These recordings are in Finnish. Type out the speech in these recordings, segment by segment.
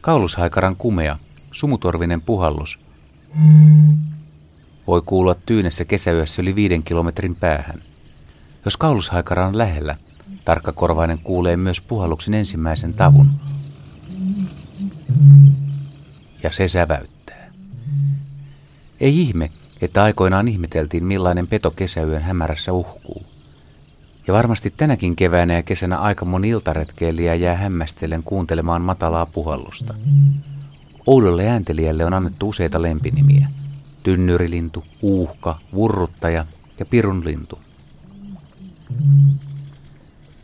Kaulushaikaran kumea, sumutorvinen puhallus voi kuulua tyynessä kesäyössä yli viiden kilometrin päähän. Jos kaulushaikara on lähellä, tarkkakorvainen kuulee myös puhalluksen ensimmäisen tavun. Ja se säväyttää. Ei ihme, että aikoinaan ihmeteltiin millainen peto kesäyön hämärässä uhkuu. Ja varmasti tänäkin keväänä ja kesänä aika moni iltaretkeilijä jää hämmästellen kuuntelemaan matalaa puhallusta. Oudolle ääntelijälle on annettu useita lempinimiä. Tynnyrilintu, uuhka, vurruttaja ja pirunlintu.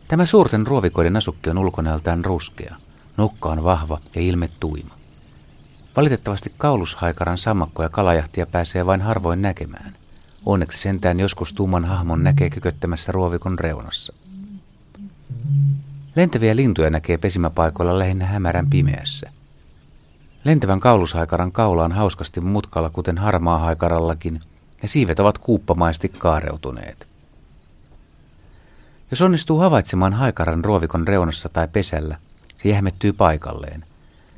Tämä suurten ruovikoiden asukki on ulkonäöltään ruskea. Nokka on vahva ja ilme tuima. Valitettavasti kaulushaikaran sammakko ja kalajahtia pääsee vain harvoin näkemään. Onneksi sentään joskus tumman hahmon näkee kyköttämässä ruovikon reunassa. Lentäviä lintuja näkee pesimäpaikoilla lähinnä hämärän pimeässä. Lentävän kaulushaikaran kaula on hauskasti mutkalla, kuten harmaa haikarallakin, ja siivet ovat kuuppamaisesti kaareutuneet. Jos onnistuu havaitsemaan haikaran ruovikon reunassa tai pesällä, se jähmettyy paikalleen.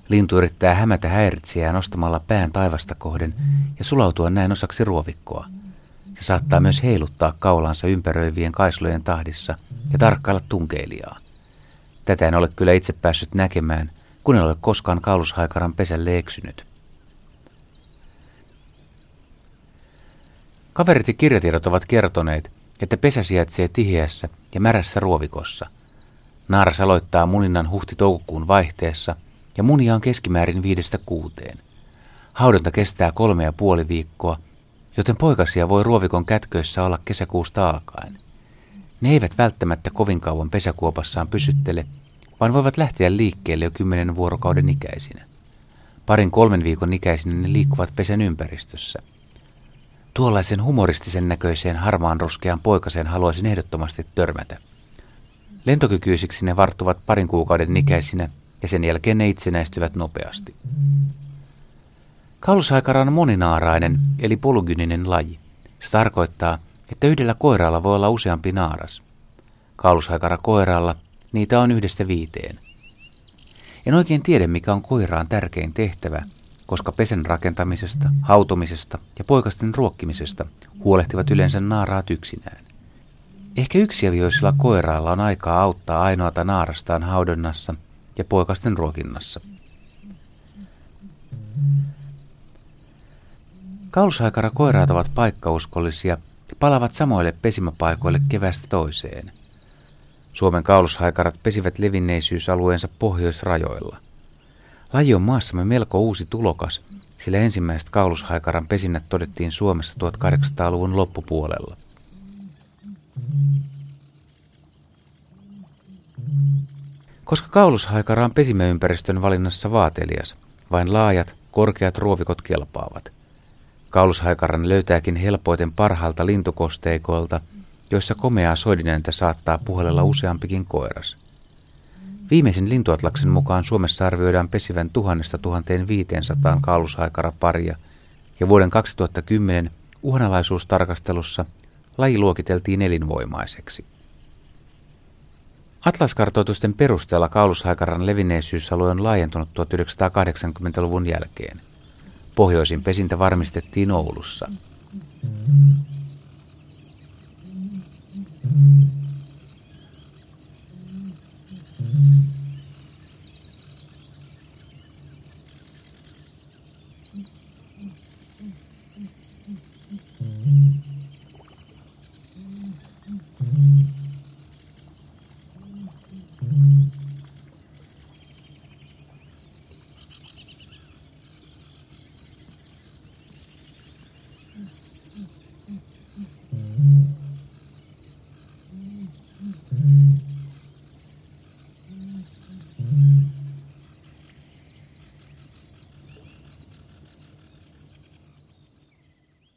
Lintu yrittää hämätä häiritsijää nostamalla pään taivasta kohden ja sulautua näin osaksi ruovikkoa. Se saattaa myös heiluttaa kaulansa ympäröivien kaislojen tahdissa ja tarkkailla tunkeilijaa. Tätä en ole kyllä itse päässyt näkemään, kun en ole koskaan kaulushaikaran pesälle eksynyt. Kaverit ja kirjatiedot ovat kertoneet, että pesä sijaitsee tiheässä ja märässä ruovikossa. Naaras aloittaa muninnan huhti-toukokuun vaihteessa ja munia on keskimäärin viidestä kuuteen. Haudonta kestää kolme ja puoli viikkoa, joten poikasia voi ruovikon kätköissä olla kesäkuusta alkaen. Ne eivät välttämättä kovin kauan pesäkuopassaan pysyttele, vaan voivat lähteä liikkeelle jo kymmenen vuorokauden ikäisinä. Parin kolmen viikon ikäisinä ne liikkuvat pesän ympäristössä – Tuollaisen humoristisen näköiseen harmaan ruskean poikaseen haluaisin ehdottomasti törmätä. Lentokykyisiksi ne varttuvat parin kuukauden ikäisinä ja sen jälkeen ne itsenäistyvät nopeasti. Kaulushaikara on moninaarainen eli polygyninen laji. Se tarkoittaa, että yhdellä koiraalla voi olla useampi naaras. Kaulushaikara koiraalla niitä on yhdestä viiteen. En oikein tiedä, mikä on koiraan tärkein tehtävä, koska pesen rakentamisesta, hautomisesta ja poikasten ruokkimisesta huolehtivat yleensä naaraat yksinään. Ehkä yksiavioisilla koiraalla on aikaa auttaa ainoata naarastaan haudonnassa ja poikasten ruokinnassa. Kaulusaikara koiraat ovat paikkauskollisia ja palavat samoille pesimäpaikoille kevästä toiseen. Suomen kaulushaikarat pesivät levinneisyysalueensa pohjoisrajoilla. Laji on maassamme melko uusi tulokas, sillä ensimmäiset kaulushaikaran pesinnät todettiin Suomessa 1800-luvun loppupuolella. Koska kaulushaikara on pesimäympäristön valinnassa vaatelias, vain laajat, korkeat ruovikot kelpaavat. Kaulushaikaran löytääkin helpoiten parhaalta lintukosteikoilta, joissa komeaa soidinääntä saattaa puhelella useampikin koiras – Viimeisen lintuatlaksen mukaan Suomessa arvioidaan pesivän 1000-1500 kaalushaikaraparia ja vuoden 2010 uhanalaisuustarkastelussa laji luokiteltiin elinvoimaiseksi. Atlaskartoitusten perusteella kaulushaikaran levinneisyysalue on laajentunut 1980-luvun jälkeen. Pohjoisin pesintä varmistettiin Oulussa.